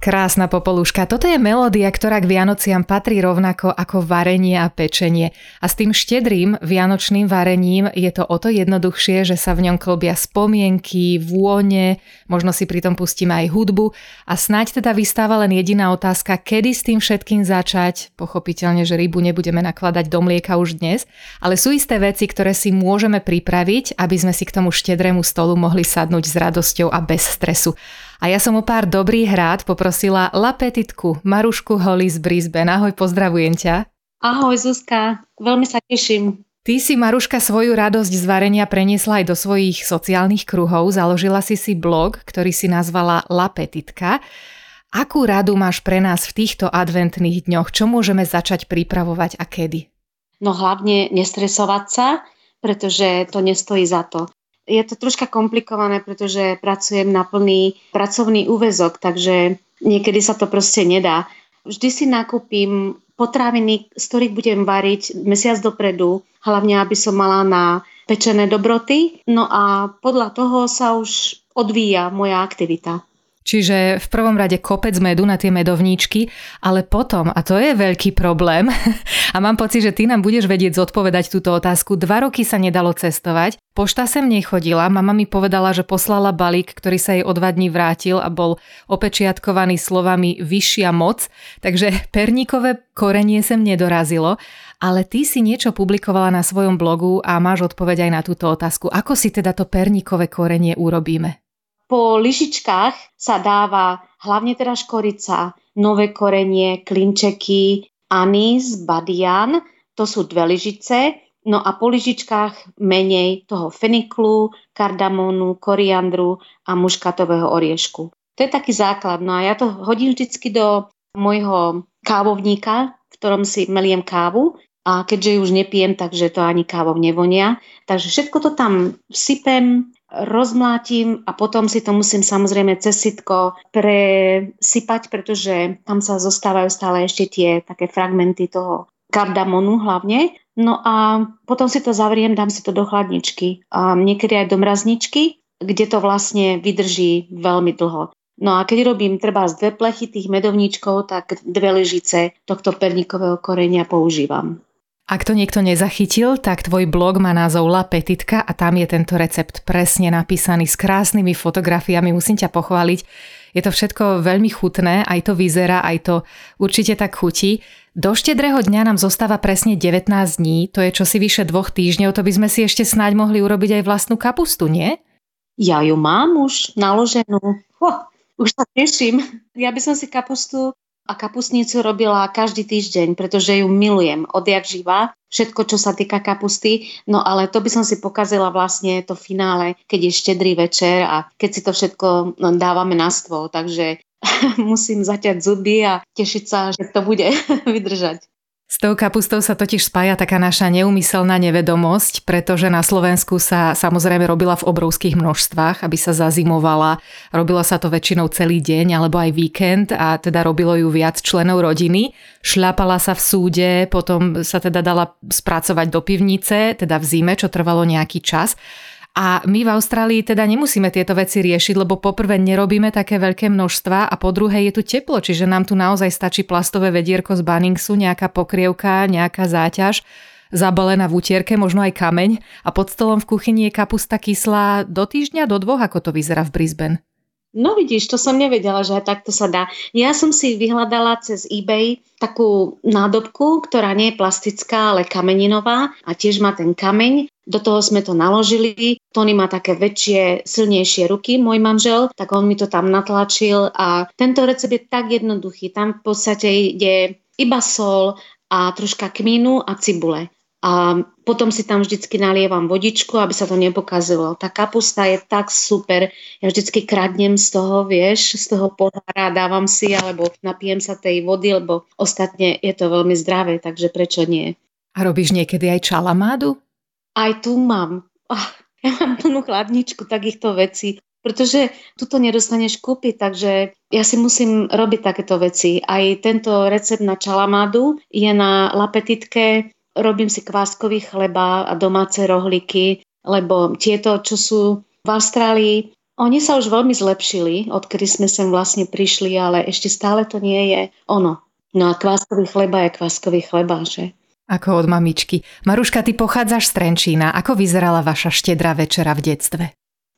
Krásna popoluška. Toto je melódia, ktorá k Vianociam patrí rovnako ako varenie a pečenie. A s tým štedrým vianočným varením je to o to jednoduchšie, že sa v ňom klobia spomienky, vône, možno si pritom pustíme aj hudbu. A snáď teda vystáva len jediná otázka, kedy s tým všetkým začať. Pochopiteľne, že rybu nebudeme nakladať do mlieka už dnes, ale sú isté veci, ktoré si môžeme pripraviť, aby sme si k tomu štedrému stolu mohli sadnúť s radosťou a bez stresu. A ja som o pár dobrých rád poprosila Lapetitku Marušku Holly z Brisbane. Ahoj, pozdravujem ťa. Ahoj Zuzka, veľmi sa teším. Ty si, Maruška, svoju radosť z varenia preniesla aj do svojich sociálnych kruhov. Založila si si blog, ktorý si nazvala Lapetitka. Akú radu máš pre nás v týchto adventných dňoch? Čo môžeme začať pripravovať a kedy? No hlavne nestresovať sa, pretože to nestojí za to je to troška komplikované, pretože pracujem na plný pracovný úvezok, takže niekedy sa to proste nedá. Vždy si nakúpim potraviny, z ktorých budem variť mesiac dopredu, hlavne aby som mala na pečené dobroty. No a podľa toho sa už odvíja moja aktivita. Čiže v prvom rade kopec medu na tie medovníčky, ale potom, a to je veľký problém, a mám pocit, že ty nám budeš vedieť zodpovedať túto otázku, dva roky sa nedalo cestovať, pošta sem nechodila, mama mi povedala, že poslala balík, ktorý sa jej o dva dní vrátil a bol opečiatkovaný slovami vyššia moc, takže perníkové korenie sem nedorazilo, ale ty si niečo publikovala na svojom blogu a máš odpoveď aj na túto otázku. Ako si teda to perníkové korenie urobíme? Po lyžičkách sa dáva hlavne teda škorica, nové korenie, klinčeky, anís, badian, to sú dve lyžice, no a po lyžičkách menej toho feniklu, kardamónu, koriandru a muškatového oriešku. To je taký základ. No a ja to hodím vždycky do môjho kávovníka, v ktorom si meliem kávu a keďže ju už nepijem, takže to ani kávou nevonia. Takže všetko to tam sypem, rozmlátim a potom si to musím samozrejme cez sitko presypať, pretože tam sa zostávajú stále ešte tie také fragmenty toho kardamonu hlavne. No a potom si to zavriem, dám si to do chladničky a niekedy aj do mrazničky, kde to vlastne vydrží veľmi dlho. No a keď robím treba z dve plechy tých medovníčkov, tak dve lyžice tohto perníkového korenia používam. Ak to niekto nezachytil, tak tvoj blog má názov La Petitka a tam je tento recept presne napísaný s krásnymi fotografiami. Musím ťa pochváliť. Je to všetko veľmi chutné, aj to vyzerá, aj to určite tak chutí. Do štedrého dňa nám zostáva presne 19 dní, to je čosi vyše dvoch týždňov, to by sme si ešte snáď mohli urobiť aj vlastnú kapustu, nie? Ja ju mám už naloženú. Oh, už sa teším. Ja by som si kapustu a kapustnicu robila každý týždeň, pretože ju milujem odjak živa. Všetko, čo sa týka kapusty. No ale to by som si pokazila vlastne to finále, keď je štedrý večer a keď si to všetko dávame na stôl. Takže musím zaťať zuby a tešiť sa, že to bude vydržať. S tou kapustou sa totiž spája taká naša neumyselná nevedomosť, pretože na Slovensku sa samozrejme robila v obrovských množstvách, aby sa zazimovala. Robilo sa to väčšinou celý deň alebo aj víkend a teda robilo ju viac členov rodiny. Šľapala sa v súde, potom sa teda dala spracovať do pivnice, teda v zime, čo trvalo nejaký čas. A my v Austrálii teda nemusíme tieto veci riešiť, lebo poprvé nerobíme také veľké množstva a po druhé je tu teplo, čiže nám tu naozaj stačí plastové vedierko z Banningsu, nejaká pokrievka, nejaká záťaž zabalená v utierke, možno aj kameň a pod stolom v kuchyni je kapusta kyslá do týždňa, do dvoch, ako to vyzerá v Brisbane. No vidíš, to som nevedela, že takto sa dá. Ja som si vyhľadala cez eBay takú nádobku, ktorá nie je plastická, ale kameninová a tiež má ten kameň. Do toho sme to naložili. Tony má také väčšie, silnejšie ruky, môj manžel, tak on mi to tam natlačil a tento recept je tak jednoduchý. Tam v podstate ide iba sol a troška kmínu a cibule a potom si tam vždycky nalievam vodičku, aby sa to nepokazilo. Tá kapusta je tak super, ja vždycky kradnem z toho, vieš, z toho pohára, dávam si, alebo napijem sa tej vody, lebo ostatne je to veľmi zdravé, takže prečo nie. A robíš niekedy aj čalamádu? Aj tu mám. Oh, ja mám plnú chladničku takýchto vecí. pretože tu to nedostaneš kúpiť, takže ja si musím robiť takéto veci. Aj tento recept na čalamádu je na lapetitke, robím si kváskový chleba a domáce rohliky, lebo tieto, čo sú v Austrálii, oni sa už veľmi zlepšili, odkedy sme sem vlastne prišli, ale ešte stále to nie je ono. No a kváskový chleba je kváskový chleba, že? Ako od mamičky. Maruška, ty pochádzaš z Trenčína. Ako vyzerala vaša štedrá večera v detstve?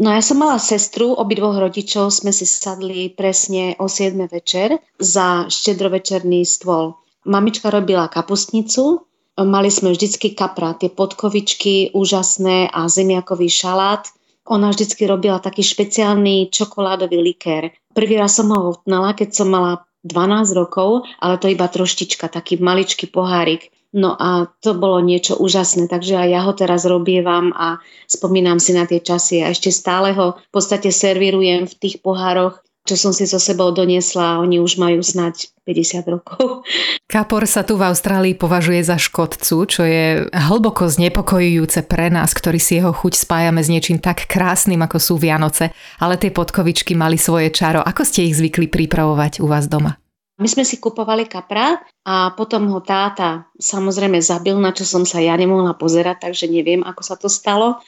No ja som mala sestru, obidvoch rodičov sme si sadli presne o 7 večer za štedrovečerný stôl. Mamička robila kapustnicu, mali sme vždycky kapra, tie podkovičky úžasné a zemiakový šalát. Ona vždycky robila taký špeciálny čokoládový likér. Prvý raz som ho ochutnala, keď som mala 12 rokov, ale to iba troštička, taký maličký pohárik. No a to bolo niečo úžasné, takže aj ja ho teraz robievam a spomínam si na tie časy a ešte stále ho v podstate servírujem v tých pohároch, čo som si so sebou doniesla a oni už majú snať 50 rokov. Kapor sa tu v Austrálii považuje za škodcu, čo je hlboko znepokojujúce pre nás, ktorí si jeho chuť spájame s niečím tak krásnym, ako sú Vianoce, ale tie podkovičky mali svoje čaro. Ako ste ich zvykli pripravovať u vás doma? My sme si kupovali kapra a potom ho táta samozrejme zabil, na čo som sa ja nemohla pozerať, takže neviem, ako sa to stalo.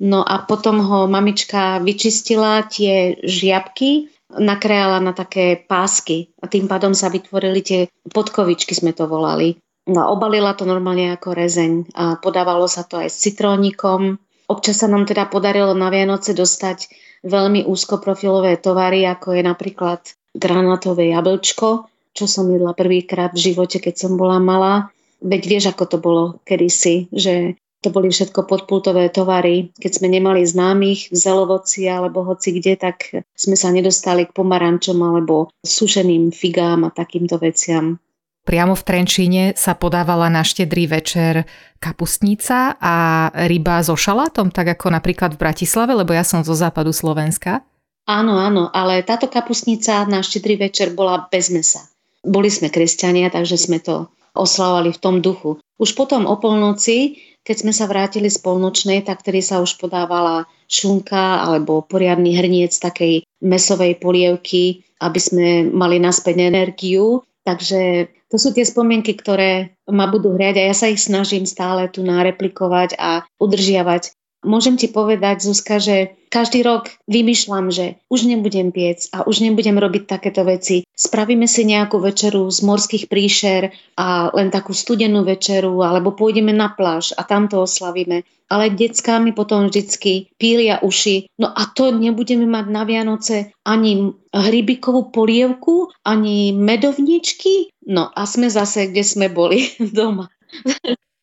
No a potom ho mamička vyčistila tie žiabky, nakrájala na také pásky a tým pádom sa vytvorili tie podkovičky, sme to volali. No obalila to normálne ako rezeň a podávalo sa to aj s citrónikom. Občas sa nám teda podarilo na Vianoce dostať veľmi úzkoprofilové tovary, ako je napríklad granátové jablčko, čo som jedla prvýkrát v živote, keď som bola malá. Veď vieš, ako to bolo kedysi, že to boli všetko podpultové tovary. Keď sme nemali známych v Zelovoci alebo hoci kde, tak sme sa nedostali k pomarančom alebo sušeným figám a takýmto veciam. Priamo v Trenčíne sa podávala na štedrý večer kapustnica a ryba so šalátom, tak ako napríklad v Bratislave, lebo ja som zo západu Slovenska. Áno, áno, ale táto kapustnica na štedrý večer bola bez mesa. Boli sme kresťania, takže sme to oslavovali v tom duchu. Už potom o polnoci, keď sme sa vrátili z polnočnej, tak tedy sa už podávala šunka alebo poriadny hrniec takej mesovej polievky, aby sme mali naspäť energiu. Takže to sú tie spomienky, ktoré ma budú hriať a ja sa ich snažím stále tu nareplikovať a udržiavať Môžem ti povedať, Zuzka, že každý rok vymýšľam, že už nebudem piec a už nebudem robiť takéto veci. Spravíme si nejakú večeru z morských príšer a len takú studenú večeru, alebo pôjdeme na pláž a tam to oslavíme. Ale detská mi potom vždycky pília uši. No a to nebudeme mať na Vianoce ani hrybikovú polievku, ani medovničky. No a sme zase, kde sme boli doma.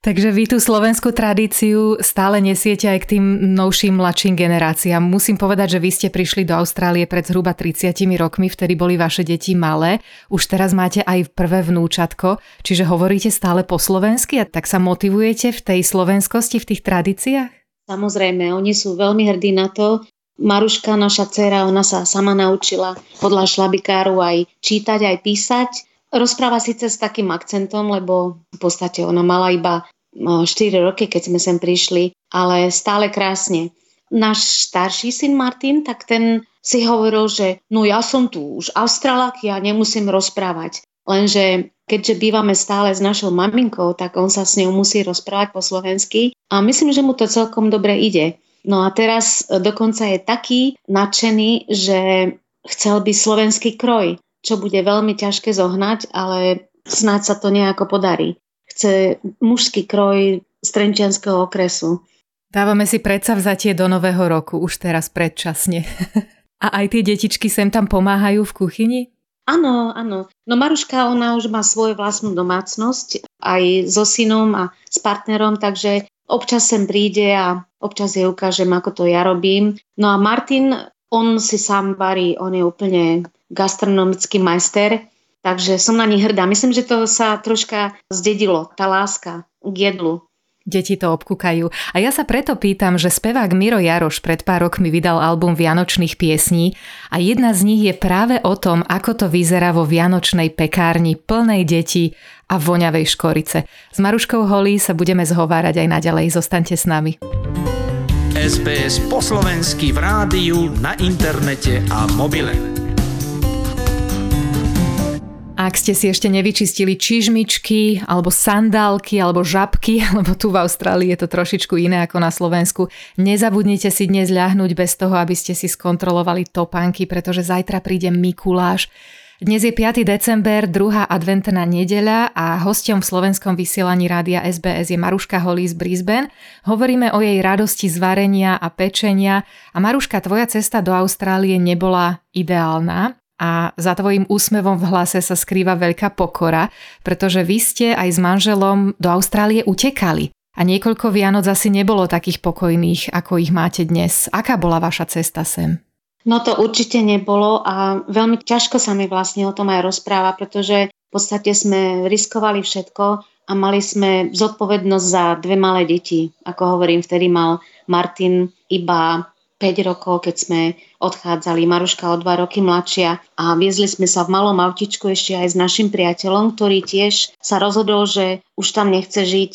Takže vy tú slovenskú tradíciu stále nesiete aj k tým novším mladším generáciám. Musím povedať, že vy ste prišli do Austrálie pred zhruba 30 rokmi, vtedy boli vaše deti malé. Už teraz máte aj prvé vnúčatko, čiže hovoríte stále po slovensky a tak sa motivujete v tej slovenskosti, v tých tradíciách? Samozrejme, oni sú veľmi hrdí na to. Maruška, naša dcera, ona sa sama naučila podľa šlabikáru aj čítať, aj písať. Rozpráva síce s takým akcentom, lebo v podstate ona mala iba 4 roky, keď sme sem prišli, ale stále krásne. Náš starší syn Martin, tak ten si hovoril, že no ja som tu už Australák, ja nemusím rozprávať. Lenže keďže bývame stále s našou maminkou, tak on sa s ňou musí rozprávať po slovensky a myslím, že mu to celkom dobre ide. No a teraz dokonca je taký nadšený, že chcel by slovenský kroj, čo bude veľmi ťažké zohnať, ale snáď sa to nejako podarí chce mužský kroj z Trenčianského okresu. Dávame si vzatie do nového roku, už teraz predčasne. A aj tie detičky sem tam pomáhajú v kuchyni? Áno, áno. No Maruška, ona už má svoju vlastnú domácnosť, aj so synom a s partnerom, takže občas sem príde a občas jej ukážem, ako to ja robím. No a Martin, on si sám varí, on je úplne gastronomický majster, Takže som na nich hrdá. Myslím, že to sa troška zdedilo, tá láska k jedlu. Deti to obkúkajú. A ja sa preto pýtam, že spevák Miro Jaroš pred pár rokmi vydal album Vianočných piesní a jedna z nich je práve o tom, ako to vyzerá vo Vianočnej pekárni plnej detí a voňavej škorice. S Maruškou Holí sa budeme zhovárať aj naďalej. Zostaňte s nami. SBS po slovensky v rádiu, na internete a mobile. Ak ste si ešte nevyčistili čižmičky, alebo sandálky, alebo žabky, lebo tu v Austrálii je to trošičku iné ako na Slovensku, nezabudnite si dnes ľahnúť bez toho, aby ste si skontrolovali topánky, pretože zajtra príde Mikuláš. Dnes je 5. december, druhá adventná nedeľa a hostom v slovenskom vysielaní rádia SBS je Maruška Holý z Brisbane. Hovoríme o jej radosti z varenia a pečenia a Maruška, tvoja cesta do Austrálie nebola ideálna a za tvojim úsmevom v hlase sa skrýva veľká pokora, pretože vy ste aj s manželom do Austrálie utekali. A niekoľko Vianoc asi nebolo takých pokojných, ako ich máte dnes. Aká bola vaša cesta sem? No to určite nebolo a veľmi ťažko sa mi vlastne o tom aj rozpráva, pretože v podstate sme riskovali všetko a mali sme zodpovednosť za dve malé deti. Ako hovorím, vtedy mal Martin iba 5 rokov, keď sme odchádzali, Maruška o 2 roky mladšia a viezli sme sa v malom autičku ešte aj s našim priateľom, ktorý tiež sa rozhodol, že už tam nechce žiť.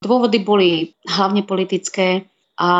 Dôvody boli hlavne politické a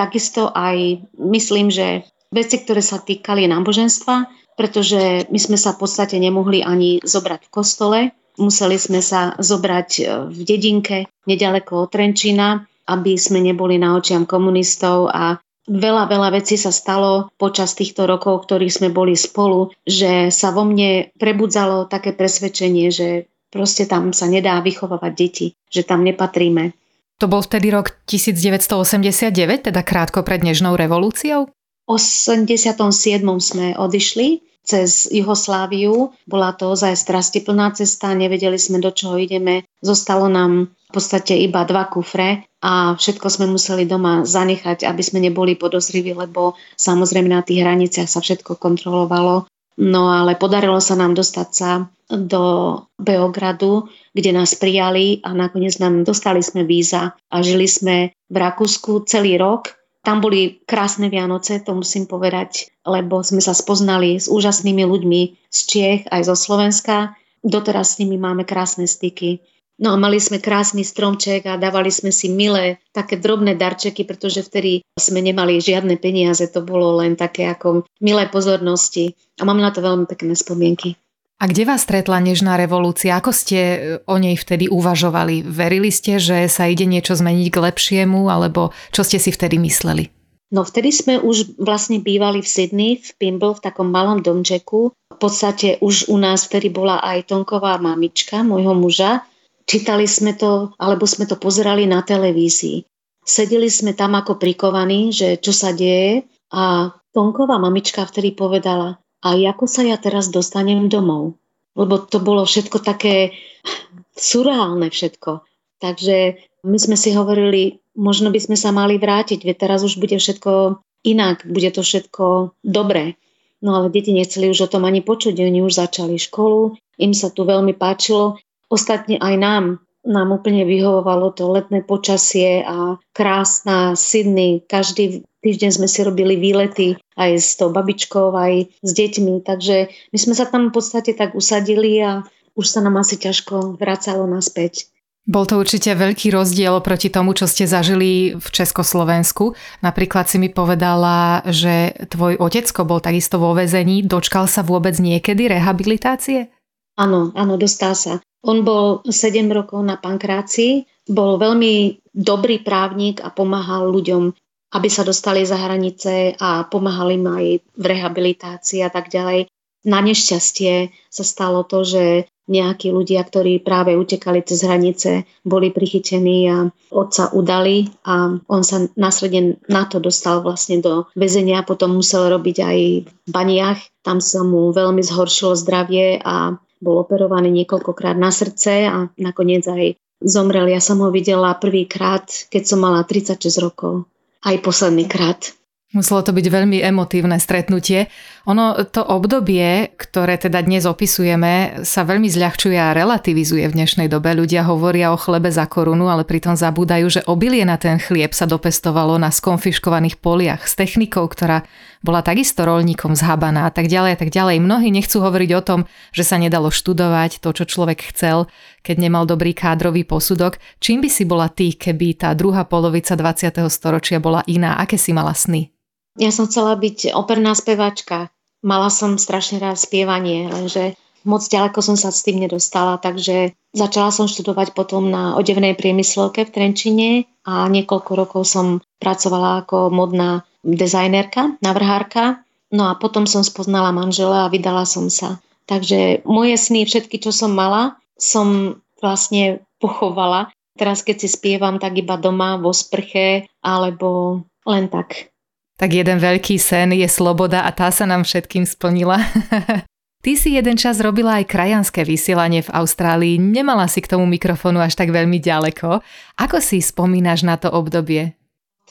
takisto aj myslím, že veci, ktoré sa týkali náboženstva, pretože my sme sa v podstate nemohli ani zobrať v kostole. Museli sme sa zobrať e, v dedinke nedaleko od Trenčína, aby sme neboli na očiam komunistov a Veľa, veľa vecí sa stalo počas týchto rokov, ktorých sme boli spolu, že sa vo mne prebudzalo také presvedčenie, že proste tam sa nedá vychovávať deti, že tam nepatríme. To bol vtedy rok 1989, teda krátko pred Nežnou revolúciou? 87. sme odišli cez Juhosláviu. Bola to ozaj strastiplná cesta, nevedeli sme, do čoho ideme. Zostalo nám v podstate iba dva kufre a všetko sme museli doma zanechať, aby sme neboli podozriví, lebo samozrejme na tých hraniciach sa všetko kontrolovalo. No ale podarilo sa nám dostať sa do Beogradu, kde nás prijali a nakoniec nám dostali sme víza a žili sme v Rakúsku celý rok tam boli krásne Vianoce, to musím povedať, lebo sme sa spoznali s úžasnými ľuďmi z Čiech aj zo Slovenska. Doteraz s nimi máme krásne styky. No a mali sme krásny stromček a dávali sme si milé, také drobné darčeky, pretože vtedy sme nemali žiadne peniaze, to bolo len také ako milé pozornosti. A mám na to veľmi pekné spomienky. A kde vás stretla nežná revolúcia? Ako ste e, o nej vtedy uvažovali? Verili ste, že sa ide niečo zmeniť k lepšiemu, alebo čo ste si vtedy mysleli? No vtedy sme už vlastne bývali v Sydney, v Pimble, v takom malom domčeku. V podstate už u nás vtedy bola aj Tonková mamička, môjho muža. Čítali sme to, alebo sme to pozerali na televízii. Sedeli sme tam ako prikovaní, že čo sa deje a Tonková mamička vtedy povedala, a ako sa ja teraz dostanem domov. Lebo to bolo všetko také surreálne všetko. Takže my sme si hovorili, možno by sme sa mali vrátiť, veď teraz už bude všetko inak, bude to všetko dobré. No ale deti nechceli už o tom ani počuť, oni už začali školu, im sa tu veľmi páčilo. Ostatne aj nám, nám úplne vyhovovalo to letné počasie a krásna Sydney. Každý týždeň sme si robili výlety aj s tou babičkou, aj s deťmi, takže my sme sa tam v podstate tak usadili a už sa nám asi ťažko vracalo naspäť. Bol to určite veľký rozdiel proti tomu, čo ste zažili v Československu. Napríklad si mi povedala, že tvoj otecko bol takisto vo väzení. Dočkal sa vôbec niekedy rehabilitácie? Áno, áno, dostal sa. On bol 7 rokov na pankrácii, bol veľmi dobrý právnik a pomáhal ľuďom aby sa dostali za hranice a pomáhali im aj v rehabilitácii a tak ďalej. Na nešťastie sa stalo to, že nejakí ľudia, ktorí práve utekali cez hranice, boli prichytení a otca udali a on sa následne na to dostal vlastne do väzenia, potom musel robiť aj v baniach, tam sa mu veľmi zhoršilo zdravie a bol operovaný niekoľkokrát na srdce a nakoniec aj zomrel. Ja som ho videla prvýkrát, keď som mala 36 rokov aj posledný krát. Muselo to byť veľmi emotívne stretnutie. Ono, to obdobie, ktoré teda dnes opisujeme, sa veľmi zľahčuje a relativizuje v dnešnej dobe. Ľudia hovoria o chlebe za korunu, ale pritom zabúdajú, že obilie na ten chlieb sa dopestovalo na skonfiškovaných poliach s technikou, ktorá bola takisto rolníkom zhabaná a tak ďalej a tak ďalej. Mnohí nechcú hovoriť o tom, že sa nedalo študovať to, čo človek chcel, keď nemal dobrý kádrový posudok. Čím by si bola ty, keby tá druhá polovica 20. storočia bola iná? Aké si mala sny? Ja som chcela byť operná spevačka. Mala som strašne rád spievanie, lenže moc ďaleko som sa s tým nedostala, takže začala som študovať potom na odevnej priemyslovke v Trenčine a niekoľko rokov som pracovala ako modná dizajnerka, navrhárka. No a potom som spoznala manžela a vydala som sa. Takže moje sny, všetky, čo som mala, som vlastne pochovala. Teraz, keď si spievam, tak iba doma, vo sprche, alebo len tak. Tak jeden veľký sen je sloboda a tá sa nám všetkým splnila. Ty si jeden čas robila aj krajanské vysielanie v Austrálii, nemala si k tomu mikrofónu až tak veľmi ďaleko. Ako si spomínaš na to obdobie?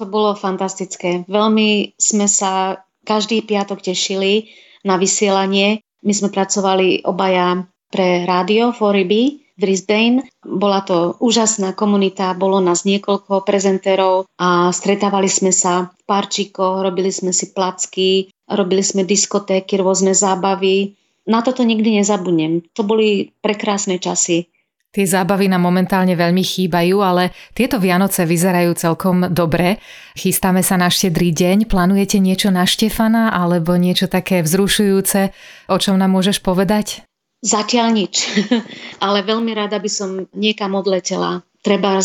To bolo fantastické. Veľmi sme sa každý piatok tešili na vysielanie. My sme pracovali obaja pre rádio 4 b v Brisbane. Bola to úžasná komunita, bolo nás niekoľko prezentérov a stretávali sme sa v parčíkoch, robili sme si placky, robili sme diskotéky, rôzne zábavy na toto nikdy nezabudnem. To boli prekrásne časy. Tie zábavy nám momentálne veľmi chýbajú, ale tieto Vianoce vyzerajú celkom dobre. Chystáme sa na štedrý deň. Plánujete niečo na Štefana alebo niečo také vzrušujúce? O čom nám môžeš povedať? Zatiaľ nič, ale veľmi rada by som niekam odletela. Treba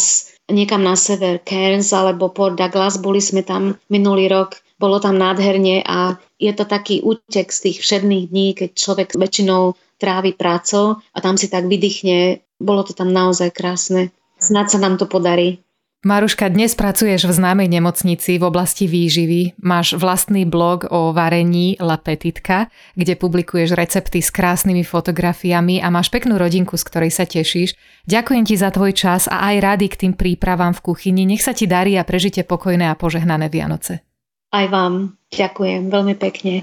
niekam na sever, Cairns alebo Port Douglas, boli sme tam minulý rok bolo tam nádherne a je to taký útek z tých všedných dní, keď človek väčšinou trávi prácou a tam si tak vydýchne. Bolo to tam naozaj krásne. Snad sa nám to podarí. Maruška, dnes pracuješ v známej nemocnici v oblasti výživy. Máš vlastný blog o varení La Petitka, kde publikuješ recepty s krásnymi fotografiami a máš peknú rodinku, z ktorej sa tešíš. Ďakujem ti za tvoj čas a aj rady k tým prípravám v kuchyni. Nech sa ti darí a prežite pokojné a požehnané Vianoce. Aj vám ďakujem veľmi pekne.